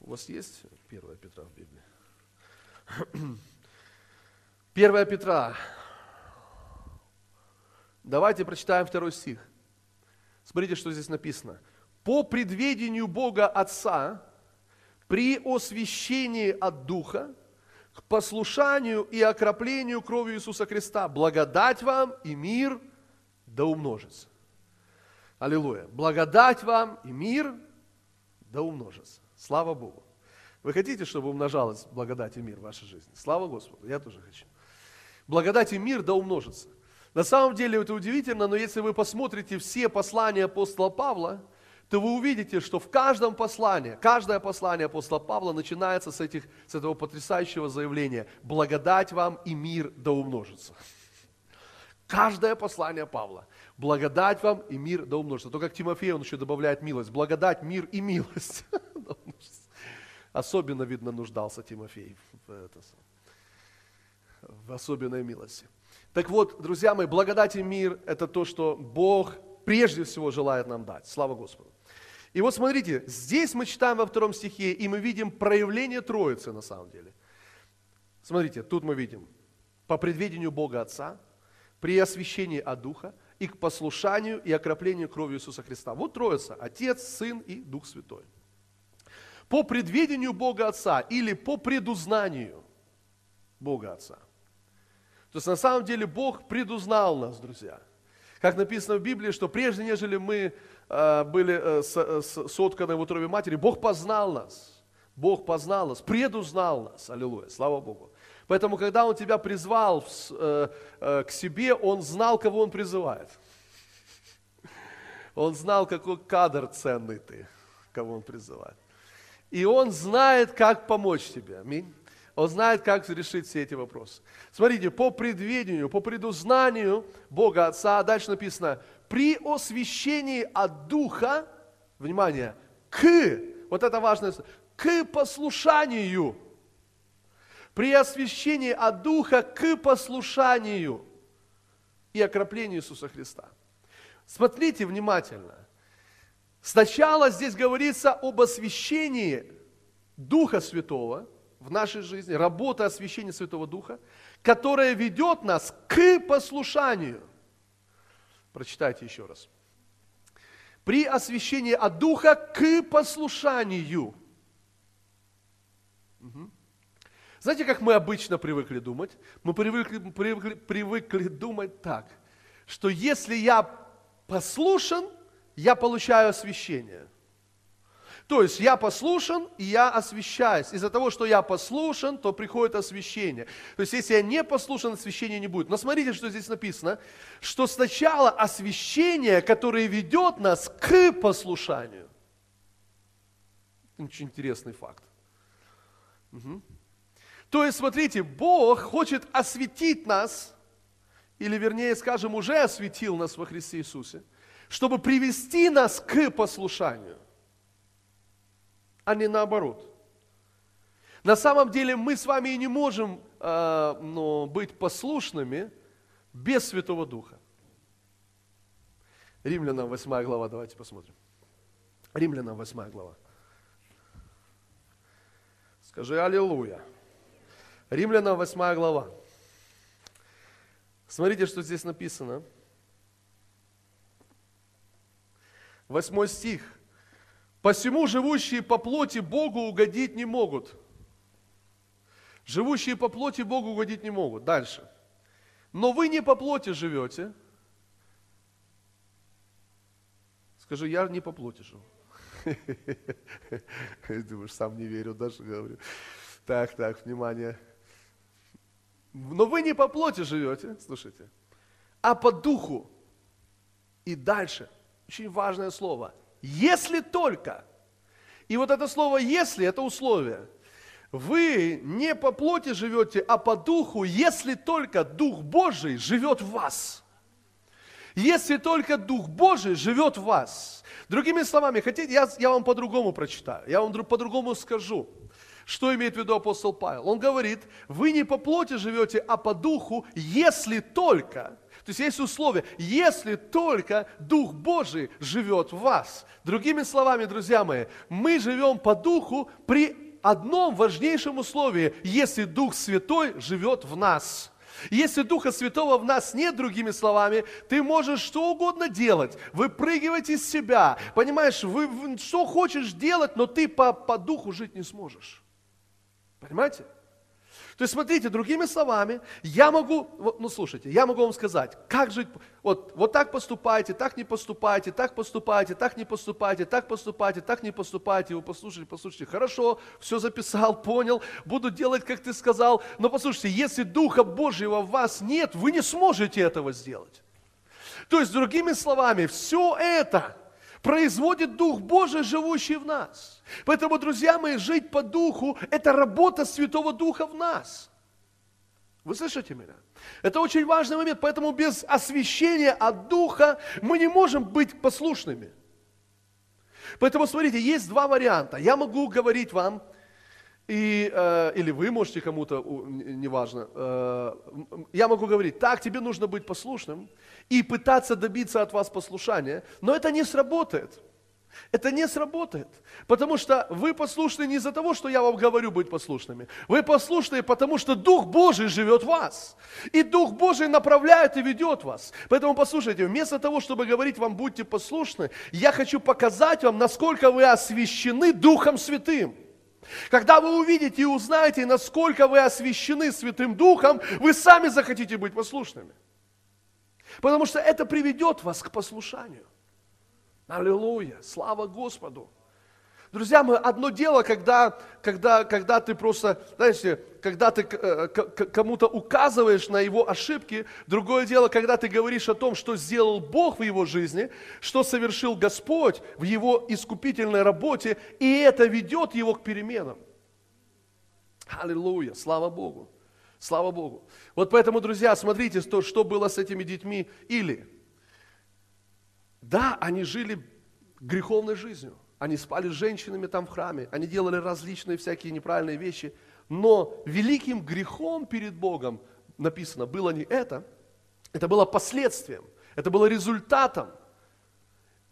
Speaker 1: У вас есть 1 Петра в Библии? *clears throat* 1 Петра. Давайте прочитаем второй стих. Смотрите, что здесь написано. По предведению Бога Отца, при освящении от Духа, к послушанию и окроплению кровью Иисуса Христа, благодать вам и мир да умножится. Аллилуйя. Благодать вам и мир да умножится. Слава Богу. Вы хотите, чтобы умножалась благодать и мир в вашей жизни? Слава Господу, я тоже хочу. Благодать и мир да умножится. На самом деле это удивительно, но если вы посмотрите все послания апостола Павла, то вы увидите, что в каждом послании, каждое послание апостола Павла начинается с, этих, с этого потрясающего заявления «Благодать вам и мир да умножится». Каждое послание Павла. Благодать вам и мир да умножится. То, как Тимофей, он еще добавляет милость. Благодать, мир и милость. *laughs* Особенно, видно, нуждался Тимофей в, в особенной милости. Так вот, друзья мои, благодать и мир – это то, что Бог прежде всего желает нам дать. Слава Господу. И вот смотрите, здесь мы читаем во втором стихе, и мы видим проявление Троицы на самом деле. Смотрите, тут мы видим, по предведению Бога Отца, при освящении от Духа и к послушанию и окроплению кровью Иисуса Христа. Вот Троица, Отец, Сын и Дух Святой по предведению Бога Отца или по предузнанию Бога Отца. То есть на самом деле Бог предузнал нас, друзья. Как написано в Библии, что прежде нежели мы э, были э, э, сотканы в утробе матери, Бог познал нас. Бог познал нас, предузнал нас. Аллилуйя, слава Богу. Поэтому, когда Он тебя призвал к себе, Он знал, кого Он призывает. Он знал, какой кадр ценный ты, кого Он призывает. И Он знает, как помочь тебе. Аминь. Он знает, как решить все эти вопросы. Смотрите, по предведению, по предузнанию Бога Отца, дальше написано, при освящении от Духа, внимание, к, вот это важное, к послушанию. При освящении от Духа к послушанию и окроплению Иисуса Христа. Смотрите внимательно. Сначала здесь говорится об освящении Духа Святого в нашей жизни, работа освящения Святого Духа, которая ведет нас к послушанию. Прочитайте еще раз. При освящении от Духа к послушанию. Угу. Знаете, как мы обычно привыкли думать? Мы привыкли, привыкли, привыкли думать так, что если я послушен, я получаю освящение. То есть я послушан, и я освящаюсь. Из-за того, что я послушан, то приходит освящение. То есть если я не послушан, освящения не будет. Но смотрите, что здесь написано, что сначала освящение, которое ведет нас к послушанию. Очень интересный факт. Угу. То есть, смотрите, Бог хочет осветить нас, или вернее скажем, уже осветил нас во Христе Иисусе, чтобы привести нас к послушанию а не наоборот. На самом деле мы с вами и не можем э, ну, быть послушными без Святого Духа. Римлянам 8 глава, давайте посмотрим. Римлянам 8 глава. Скажи Аллилуйя. Римлянам 8 глава. Смотрите, что здесь написано. Восьмой стих. Посему живущие по плоти Богу угодить не могут. Живущие по плоти Богу угодить не могут. Дальше. Но вы не по плоти живете. Скажи, я не по плоти живу. *laughs* Думаешь, сам не верю, даже говорю. Так, так, внимание. Но вы не по плоти живете, слушайте, а по духу. И дальше, очень важное слово – если только. И вот это слово «если» – это условие. Вы не по плоти живете, а по духу, если только Дух Божий живет в вас. Если только Дух Божий живет в вас. Другими словами, хотите, я, я вам по-другому прочитаю, я вам по-другому скажу. Что имеет в виду апостол Павел? Он говорит, вы не по плоти живете, а по духу, если только то есть есть условие, если только Дух Божий живет в вас. Другими словами, друзья мои, мы живем по Духу при одном важнейшем условии, если Дух Святой живет в нас. Если Духа Святого в нас нет, другими словами, ты можешь что угодно делать, выпрыгивать из себя. Понимаешь, вы, что хочешь делать, но ты по, по Духу жить не сможешь. Понимаете? То есть, смотрите, другими словами, я могу, ну слушайте, я могу вам сказать, как жить, вот, вот так поступайте, так не поступайте, так поступайте, так не поступайте, так поступайте, так не поступайте. Вы послушайте, послушайте, хорошо, все записал, *laughs* понял, буду делать, как ты сказал. Но послушайте, если Духа Божьего в вас нет, вы не сможете этого сделать. То есть, другими словами, все это производит Дух Божий, живущий в нас. Поэтому, друзья мои, жить по Духу – это работа Святого Духа в нас. Вы слышите меня? Это очень важный момент, поэтому без освящения от Духа мы не можем быть послушными. Поэтому, смотрите, есть два варианта. Я могу говорить вам, и, э, или вы можете кому-то, неважно, э, я могу говорить, так, тебе нужно быть послушным и пытаться добиться от вас послушания, но это не сработает. Это не сработает, потому что вы послушны не из-за того, что я вам говорю быть послушными. Вы послушны, потому что Дух Божий живет в вас. И Дух Божий направляет и ведет вас. Поэтому послушайте, вместо того, чтобы говорить вам будьте послушны, я хочу показать вам, насколько вы освящены Духом Святым. Когда вы увидите и узнаете, насколько вы освящены Святым Духом, вы сами захотите быть послушными. Потому что это приведет вас к послушанию. Аллилуйя, слава Господу. Друзья мои, одно дело, когда, когда, когда ты просто, знаете, когда ты э, кому-то указываешь на его ошибки, другое дело, когда ты говоришь о том, что сделал Бог в его жизни, что совершил Господь в его искупительной работе, и это ведет его к переменам. Аллилуйя, слава Богу, слава Богу. Вот поэтому, друзья, смотрите, что, что было с этими детьми. Или, да, они жили греховной жизнью, они спали с женщинами там в храме, они делали различные всякие неправильные вещи, но великим грехом перед Богом написано было не это, это было последствием, это было результатом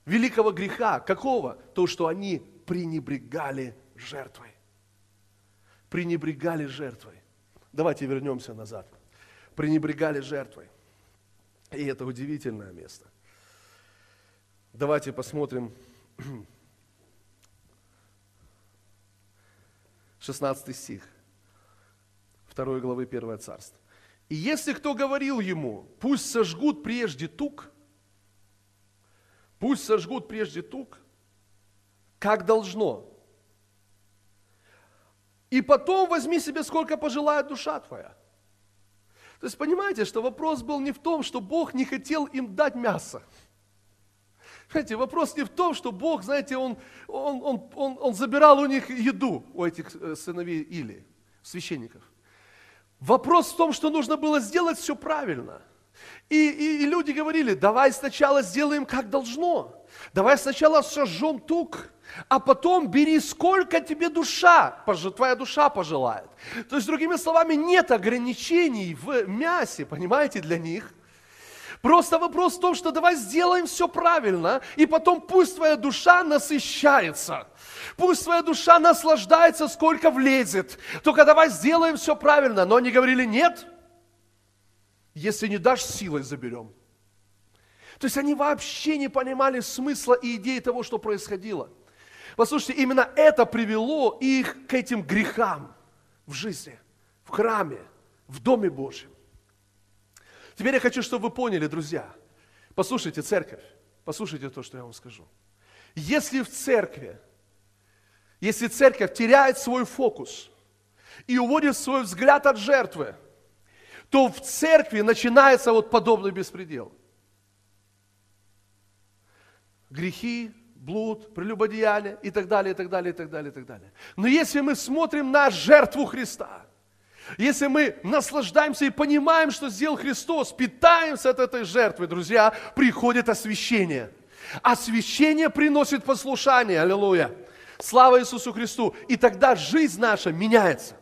Speaker 1: великого греха. Какого? То, что они пренебрегали жертвой. Пренебрегали жертвой. Давайте вернемся назад. Пренебрегали жертвой. И это удивительное место. Давайте посмотрим *clears throat* 16 стих 2 главы 1 царства. И если кто говорил ему, пусть сожгут прежде тук, пусть сожгут прежде тук, как должно. И потом возьми себе, сколько пожелает душа твоя. То есть понимаете, что вопрос был не в том, что Бог не хотел им дать мясо. Знаете, вопрос не в том, что Бог, знаете, Он, он, он, он, он забирал у них еду, у этих э, сыновей Или, священников. Вопрос в том, что нужно было сделать все правильно. И, и, и люди говорили, давай сначала сделаем как должно. Давай сначала сожжем тук, а потом бери, сколько тебе душа, твоя душа пожелает. То есть, другими словами, нет ограничений в мясе, понимаете, для них. Просто вопрос в том, что давай сделаем все правильно, и потом пусть твоя душа насыщается. Пусть твоя душа наслаждается, сколько влезет. Только давай сделаем все правильно. Но они говорили, нет, если не дашь, силой заберем. То есть они вообще не понимали смысла и идеи того, что происходило. Послушайте, именно это привело их к этим грехам в жизни, в храме, в Доме Божьем. Теперь я хочу, чтобы вы поняли, друзья. Послушайте, церковь, послушайте то, что я вам скажу. Если в церкви, если церковь теряет свой фокус и уводит свой взгляд от жертвы, то в церкви начинается вот подобный беспредел. Грехи, блуд, прелюбодеяние и так далее, и так далее, и так далее, и так далее. Но если мы смотрим на жертву Христа, если мы наслаждаемся и понимаем, что сделал Христос, питаемся от этой жертвы, друзья, приходит освящение. Освящение приносит послушание, аллилуйя. Слава Иисусу Христу. И тогда жизнь наша меняется.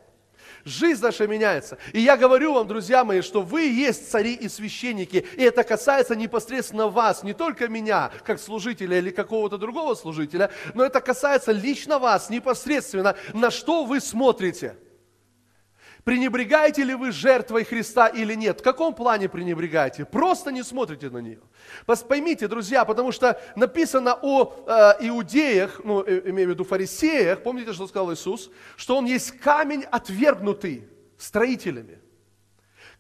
Speaker 1: Жизнь наша меняется. И я говорю вам, друзья мои, что вы есть цари и священники, и это касается непосредственно вас, не только меня, как служителя или какого-то другого служителя, но это касается лично вас, непосредственно, на что вы смотрите – Пренебрегаете ли вы жертвой Христа или нет? В каком плане пренебрегаете? Просто не смотрите на нее. Поймите, друзья, потому что написано о э, иудеях, ну, э, имею в виду фарисеях, помните, что сказал Иисус? Что он есть камень, отвергнутый строителями.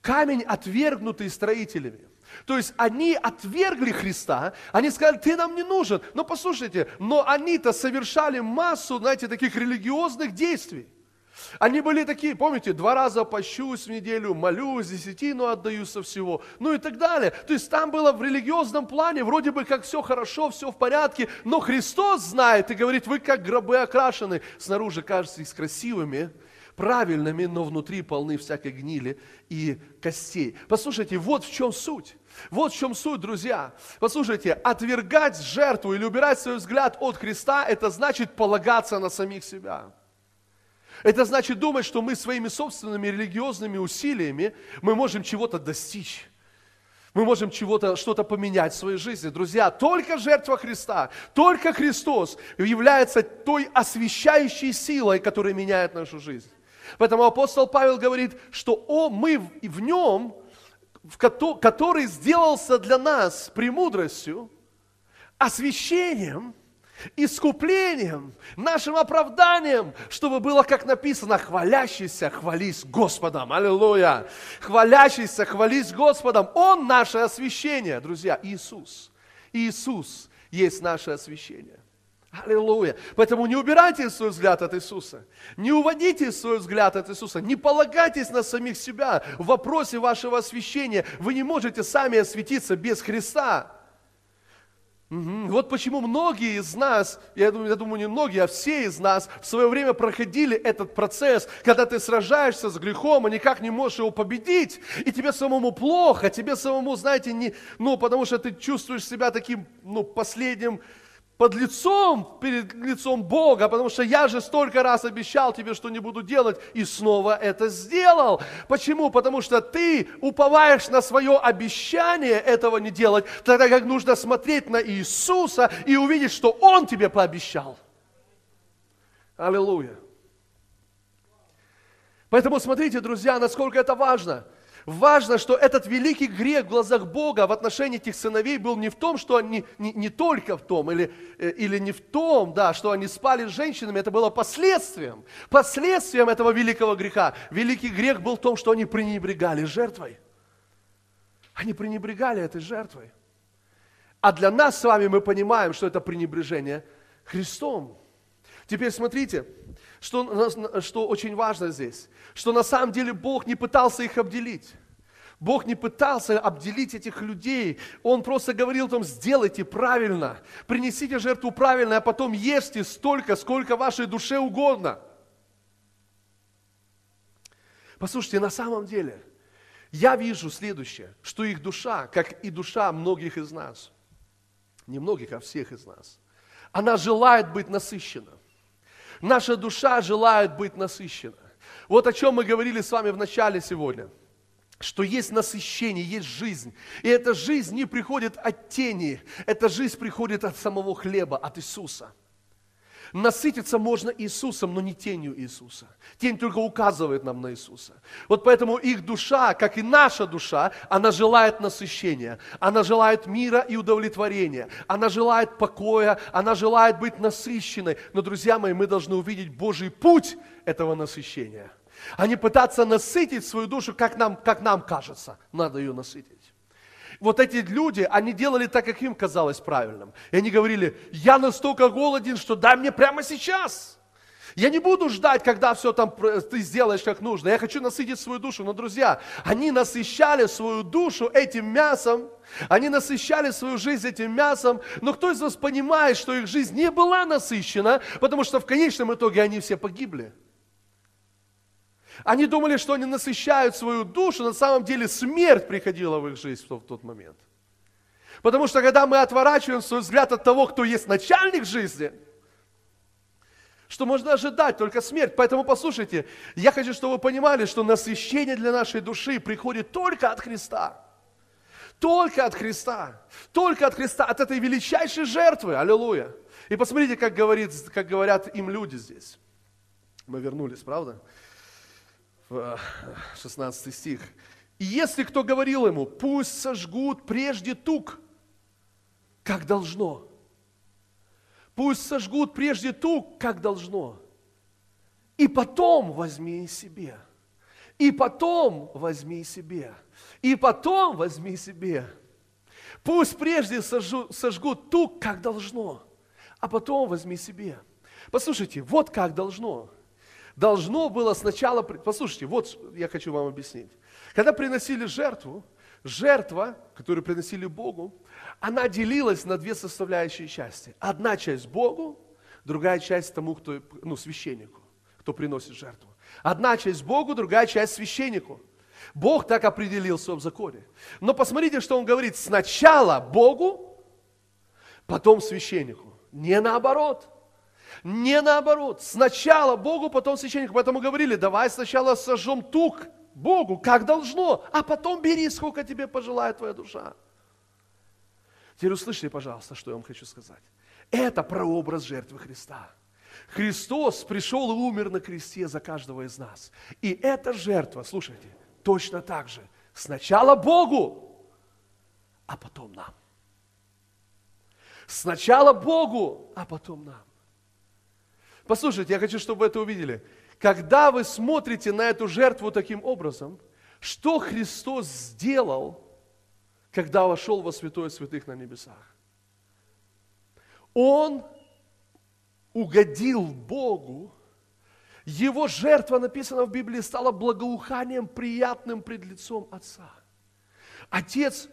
Speaker 1: Камень, отвергнутый строителями. То есть они отвергли Христа, они сказали, ты нам не нужен. Но послушайте, но они-то совершали массу, знаете, таких религиозных действий. Они были такие, помните, два раза пощусь в неделю, молюсь, десятину отдаю со всего, ну и так далее. То есть там было в религиозном плане, вроде бы как все хорошо, все в порядке, но Христос знает и говорит, вы как гробы окрашены, снаружи кажетесь красивыми, правильными, но внутри полны всякой гнили и костей. Послушайте, вот в чем суть. Вот в чем суть, друзья. Послушайте, отвергать жертву или убирать свой взгляд от Христа, это значит полагаться на самих себя. Это значит думать, что мы своими собственными религиозными усилиями мы можем чего-то достичь. Мы можем чего-то, что-то поменять в своей жизни. Друзья, только жертва Христа, только Христос является той освещающей силой, которая меняет нашу жизнь. Поэтому апостол Павел говорит, что о, мы в нем, который сделался для нас премудростью, освящением – искуплением, нашим оправданием, чтобы было, как написано, хвалящийся, хвались Господом. Аллилуйя! Хвалящийся, хвались Господом. Он наше освящение, друзья, Иисус. Иисус есть наше освящение. Аллилуйя. Поэтому не убирайте свой взгляд от Иисуса. Не уводите свой взгляд от Иисуса. Не полагайтесь на самих себя в вопросе вашего освящения. Вы не можете сами осветиться без Христа. Угу. Вот почему многие из нас, я думаю, я думаю, не многие, а все из нас в свое время проходили этот процесс, когда ты сражаешься с грехом, и никак не можешь его победить, и тебе самому плохо, тебе самому, знаете, не, ну, потому что ты чувствуешь себя таким, ну, последним под лицом, перед лицом Бога, потому что я же столько раз обещал тебе, что не буду делать, и снова это сделал. Почему? Потому что ты уповаешь на свое обещание этого не делать, тогда как нужно смотреть на Иисуса и увидеть, что Он тебе пообещал. Аллилуйя. Поэтому смотрите, друзья, насколько это важно – Важно, что этот великий грех в глазах Бога в отношении этих сыновей был не в том, что они, не, не только в том, или, э, или не в том, да, что они спали с женщинами, это было последствием. Последствием этого великого греха. Великий грех был в том, что они пренебрегали жертвой. Они пренебрегали этой жертвой. А для нас с вами мы понимаем, что это пренебрежение Христом. Теперь смотрите, что, что очень важно здесь, что на самом деле Бог не пытался их обделить. Бог не пытался обделить этих людей. Он просто говорил там, сделайте правильно, принесите жертву правильно, а потом ешьте столько, сколько вашей душе угодно. Послушайте, на самом деле, я вижу следующее, что их душа, как и душа многих из нас, не многих, а всех из нас, она желает быть насыщена. Наша душа желает быть насыщена. Вот о чем мы говорили с вами в начале сегодня – что есть насыщение, есть жизнь. И эта жизнь не приходит от тени, эта жизнь приходит от самого хлеба, от Иисуса. Насытиться можно Иисусом, но не тенью Иисуса. Тень только указывает нам на Иисуса. Вот поэтому их душа, как и наша душа, она желает насыщения, она желает мира и удовлетворения, она желает покоя, она желает быть насыщенной. Но, друзья мои, мы должны увидеть Божий путь этого насыщения – а не пытаться насытить свою душу, как нам, как нам кажется, надо ее насытить. Вот эти люди, они делали так, как им казалось правильным. И они говорили, я настолько голоден, что дай мне прямо сейчас. Я не буду ждать, когда все там ты сделаешь как нужно. Я хочу насытить свою душу. Но, друзья, они насыщали свою душу этим мясом, они насыщали свою жизнь этим мясом, но кто из вас понимает, что их жизнь не была насыщена, потому что в конечном итоге они все погибли? Они думали, что они насыщают свою душу, на самом деле смерть приходила в их жизнь в тот момент. Потому что когда мы отворачиваем свой взгляд от того, кто есть начальник жизни, что можно ожидать, только смерть. Поэтому послушайте, я хочу, чтобы вы понимали, что насыщение для нашей души приходит только от Христа. Только от Христа. Только от Христа, от этой величайшей жертвы. Аллилуйя. И посмотрите, как, говорит, как говорят им люди здесь. Мы вернулись, правда? 16 стих. И если кто говорил ему, пусть сожгут прежде тук, как должно. Пусть сожгут прежде тук, как должно. И потом возьми себе. И потом возьми себе. И потом возьми себе. Пусть прежде сожгут, сожгут тук, как должно, а потом возьми себе. Послушайте, вот как должно должно было сначала... Послушайте, вот я хочу вам объяснить. Когда приносили жертву, жертва, которую приносили Богу, она делилась на две составляющие части. Одна часть Богу, другая часть тому, кто, ну, священнику, кто приносит жертву. Одна часть Богу, другая часть священнику. Бог так определил в своем законе. Но посмотрите, что он говорит. Сначала Богу, потом священнику. Не наоборот. Не наоборот. Сначала Богу, потом священнику. Поэтому говорили, давай сначала сожжем тук Богу, как должно, а потом бери, сколько тебе пожелает твоя душа. Теперь услышите, пожалуйста, что я вам хочу сказать. Это прообраз жертвы Христа. Христос пришел и умер на кресте за каждого из нас. И эта жертва, слушайте, точно так же. Сначала Богу, а потом нам. Сначала Богу, а потом нам. Послушайте, я хочу, чтобы вы это увидели. Когда вы смотрите на эту жертву таким образом, что Христос сделал, когда вошел во святое святых на небесах? Он угодил Богу, его жертва, написана в Библии, стала благоуханием, приятным пред лицом Отца. Отец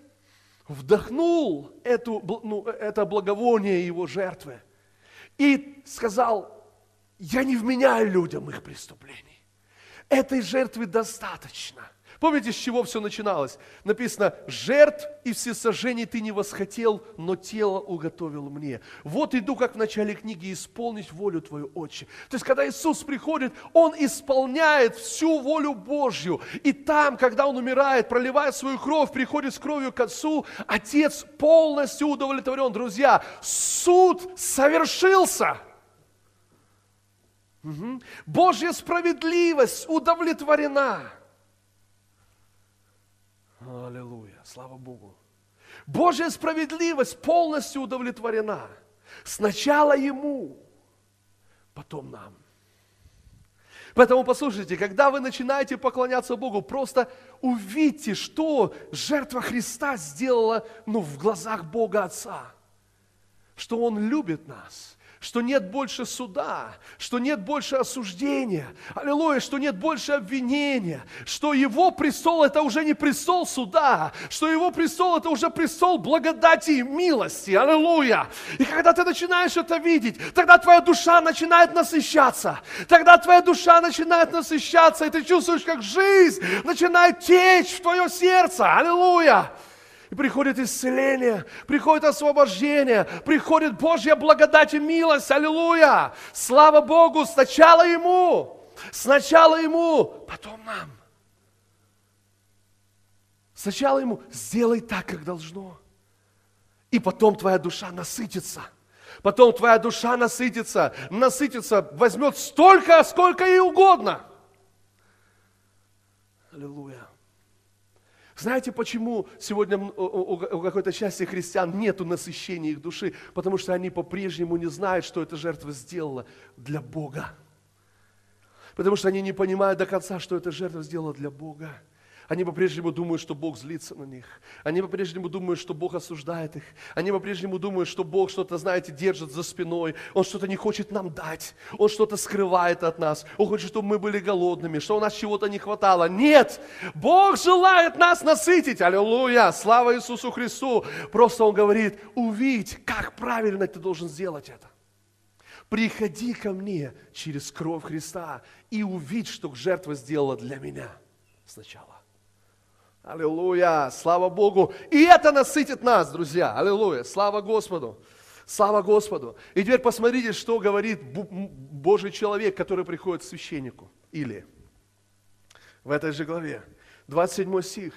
Speaker 1: вдохнул эту, ну, это благовоние его жертвы и сказал, я не вменяю людям их преступлений. Этой жертвы достаточно. Помните, с чего все начиналось? Написано, жертв и всесожжений ты не восхотел, но тело уготовил мне. Вот иду, как в начале книги, исполнить волю твою, Отче. То есть, когда Иисус приходит, Он исполняет всю волю Божью. И там, когда Он умирает, проливает свою кровь, приходит с кровью к Отцу, Отец полностью удовлетворен. Друзья, суд совершился. Угу. Божья справедливость удовлетворена. Аллилуйя, слава Богу. Божья справедливость полностью удовлетворена. Сначала Ему, потом нам. Поэтому послушайте, когда вы начинаете поклоняться Богу, просто увидьте, что жертва Христа сделала ну, в глазах Бога Отца. Что Он любит нас, что нет больше суда, что нет больше осуждения, аллилуйя, что нет больше обвинения, что его престол это уже не престол суда, что его престол это уже престол благодати и милости, аллилуйя. И когда ты начинаешь это видеть, тогда твоя душа начинает насыщаться, тогда твоя душа начинает насыщаться, и ты чувствуешь, как жизнь начинает течь в твое сердце, аллилуйя. И приходит исцеление, приходит освобождение, приходит Божья благодать и милость. Аллилуйя! Слава Богу! Сначала Ему, сначала Ему, потом нам. Сначала Ему сделай так, как должно. И потом твоя душа насытится. Потом твоя душа насытится, насытится, возьмет столько, сколько ей угодно. Аллилуйя. Знаете, почему сегодня у какой-то части христиан нет насыщения их души? Потому что они по-прежнему не знают, что эта жертва сделала для Бога. Потому что они не понимают до конца, что эта жертва сделала для Бога. Они по-прежнему думают, что Бог злится на них. Они по-прежнему думают, что Бог осуждает их. Они по-прежнему думают, что Бог что-то, знаете, держит за спиной. Он что-то не хочет нам дать. Он что-то скрывает от нас. Он хочет, чтобы мы были голодными, что у нас чего-то не хватало. Нет! Бог желает нас насытить. Аллилуйя! Слава Иисусу Христу! Просто Он говорит, увидь, как правильно ты должен сделать это. Приходи ко мне через кровь Христа и увидь, что жертва сделала для меня сначала. Аллилуйя, слава Богу. И это насытит нас, друзья. Аллилуйя, слава Господу. Слава Господу. И теперь посмотрите, что говорит Божий человек, который приходит к священнику. Или в этой же главе, 27 стих.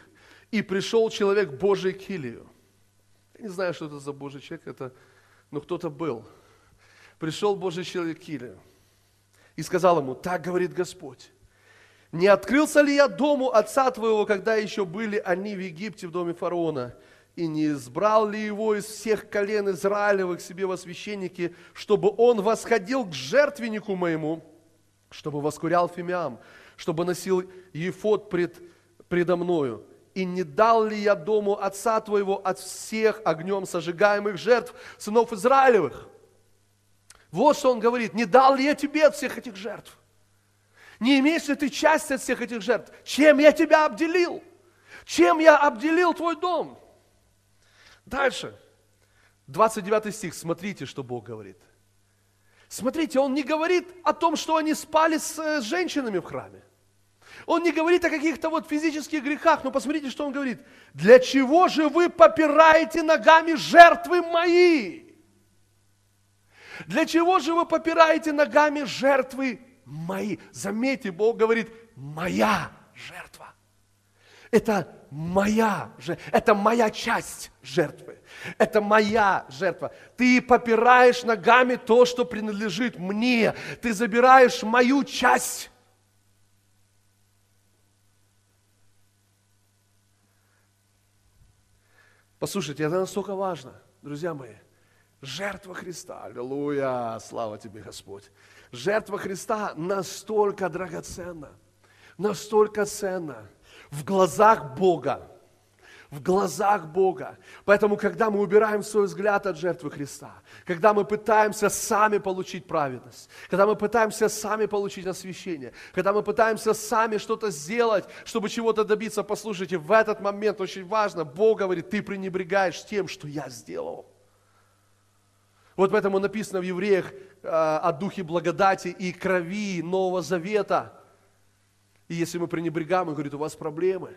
Speaker 1: «И пришел человек Божий к Илию». Я не знаю, что это за Божий человек, это, но кто-то был. Пришел Божий человек к Илию и сказал ему, так говорит Господь, не открылся ли я дому отца твоего, когда еще были они в Египте в доме фараона? И не избрал ли его из всех колен Израилевых себе во священники, чтобы он восходил к жертвеннику моему, чтобы воскурял фимиам, чтобы носил ефот пред, предо мною? И не дал ли я дому отца твоего от всех огнем сожигаемых жертв сынов Израилевых? Вот что он говорит, не дал ли я тебе от всех этих жертв? Не имеешь ли ты часть от всех этих жертв? Чем я тебя обделил? Чем я обделил твой дом? Дальше. 29 стих. Смотрите, что Бог говорит. Смотрите, Он не говорит о том, что они спали с, с женщинами в храме. Он не говорит о каких-то вот физических грехах, но посмотрите, что он говорит. Для чего же вы попираете ногами жертвы мои? Для чего же вы попираете ногами жертвы мои. Заметьте, Бог говорит, моя жертва. Это моя жертва, это моя часть жертвы. Это моя жертва. Ты попираешь ногами то, что принадлежит мне. Ты забираешь мою часть. Послушайте, это настолько важно, друзья мои. Жертва Христа. Аллилуйя. Слава тебе, Господь жертва Христа настолько драгоценна, настолько ценна в глазах Бога. В глазах Бога. Поэтому, когда мы убираем свой взгляд от жертвы Христа, когда мы пытаемся сами получить праведность, когда мы пытаемся сами получить освящение, когда мы пытаемся сами что-то сделать, чтобы чего-то добиться, послушайте, в этот момент очень важно, Бог говорит, ты пренебрегаешь тем, что я сделал. Вот поэтому написано в Евреях о духе благодати и крови Нового Завета. И если мы пренебрегаем, он говорит, у вас проблемы.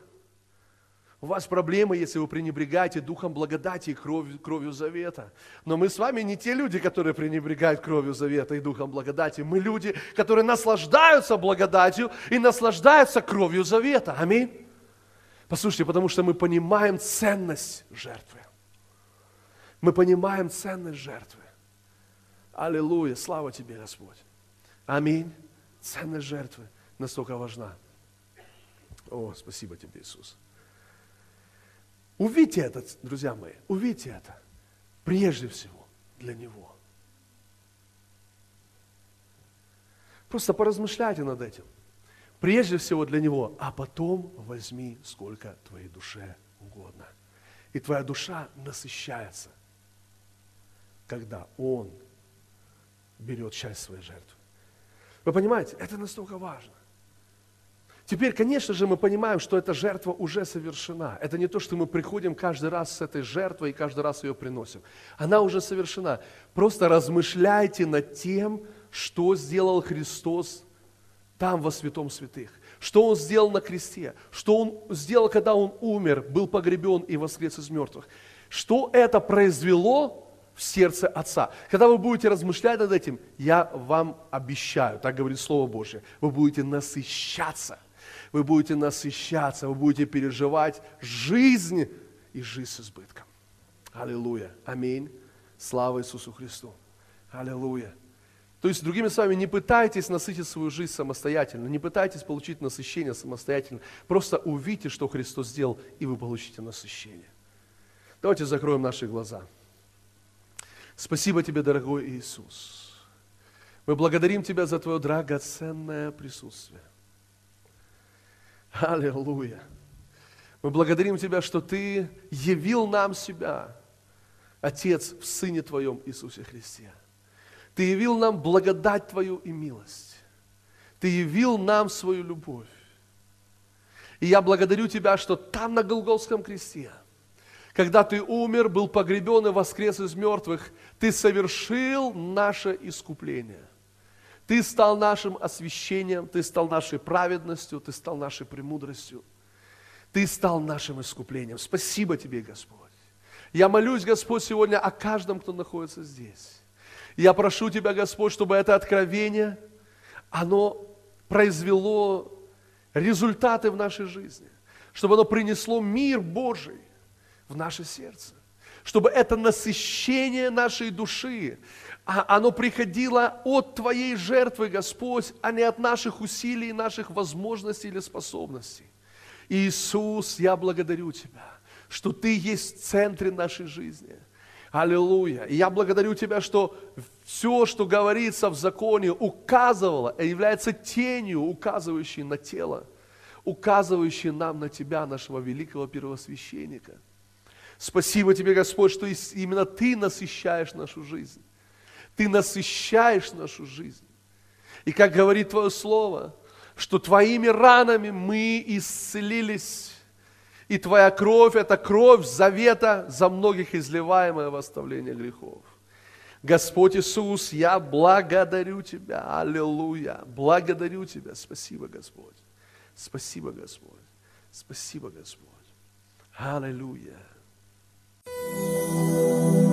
Speaker 1: У вас проблемы, если вы пренебрегаете духом благодати и кровью, кровью завета. Но мы с вами не те люди, которые пренебрегают кровью завета и духом благодати. Мы люди, которые наслаждаются благодатью и наслаждаются кровью завета. Аминь. Послушайте, потому что мы понимаем ценность жертвы. Мы понимаем ценность жертвы. Аллилуйя, слава тебе, Господь. Аминь. Ценность жертвы настолько важна. О, спасибо тебе, Иисус. Увидьте это, друзья мои, увидьте это. Прежде всего для Него. Просто поразмышляйте над этим. Прежде всего для Него, а потом возьми, сколько твоей душе угодно. И твоя душа насыщается, когда Он берет часть своей жертвы. Вы понимаете, это настолько важно. Теперь, конечно же, мы понимаем, что эта жертва уже совершена. Это не то, что мы приходим каждый раз с этой жертвой и каждый раз ее приносим. Она уже совершена. Просто размышляйте над тем, что сделал Христос там во святом святых. Что Он сделал на кресте. Что Он сделал, когда Он умер, был погребен и воскрес из мертвых. Что это произвело в сердце Отца. Когда вы будете размышлять над этим, я вам обещаю, так говорит Слово Божье, вы будете насыщаться – вы будете насыщаться, вы будете переживать жизнь и жизнь с избытком. Аллилуйя. Аминь. Слава Иисусу Христу. Аллилуйя. То есть, другими словами, не пытайтесь насытить свою жизнь самостоятельно, не пытайтесь получить насыщение самостоятельно. Просто увидите, что Христос сделал, и вы получите насыщение. Давайте закроем наши глаза. Спасибо тебе, дорогой Иисус. Мы благодарим Тебя за Твое драгоценное присутствие. Аллилуйя. Мы благодарим Тебя, что Ты явил нам себя, Отец, в Сыне Твоем Иисусе Христе. Ты явил нам благодать Твою и милость. Ты явил нам свою любовь. И я благодарю Тебя, что там на Голгофском кресте, когда Ты умер, был погребен и воскрес из мертвых, Ты совершил наше искупление. Ты стал нашим освящением, Ты стал нашей праведностью, Ты стал нашей премудростью. Ты стал нашим искуплением. Спасибо Тебе, Господь. Я молюсь, Господь, сегодня о каждом, кто находится здесь. Я прошу Тебя, Господь, чтобы это откровение, оно произвело результаты в нашей жизни, чтобы оно принесло мир Божий в наше сердце, чтобы это насыщение нашей души, а оно приходило от Твоей жертвы, Господь, а не от наших усилий, наших возможностей или способностей. Иисус, я благодарю Тебя, что Ты есть в центре нашей жизни. Аллилуйя. И я благодарю Тебя, что все, что говорится в законе, указывало, является тенью, указывающей на тело, указывающей нам на Тебя, нашего великого первосвященника. Спасибо Тебе, Господь, что именно Ты насыщаешь нашу жизнь. Ты насыщаешь нашу жизнь. И как говорит Твое Слово, что Твоими ранами мы исцелились. И Твоя кровь – это кровь завета за многих изливаемое в оставление грехов. Господь Иисус, я благодарю Тебя. Аллилуйя. Благодарю Тебя. Спасибо, Господь. Спасибо, Господь. Спасибо, Господь. Аллилуйя. Música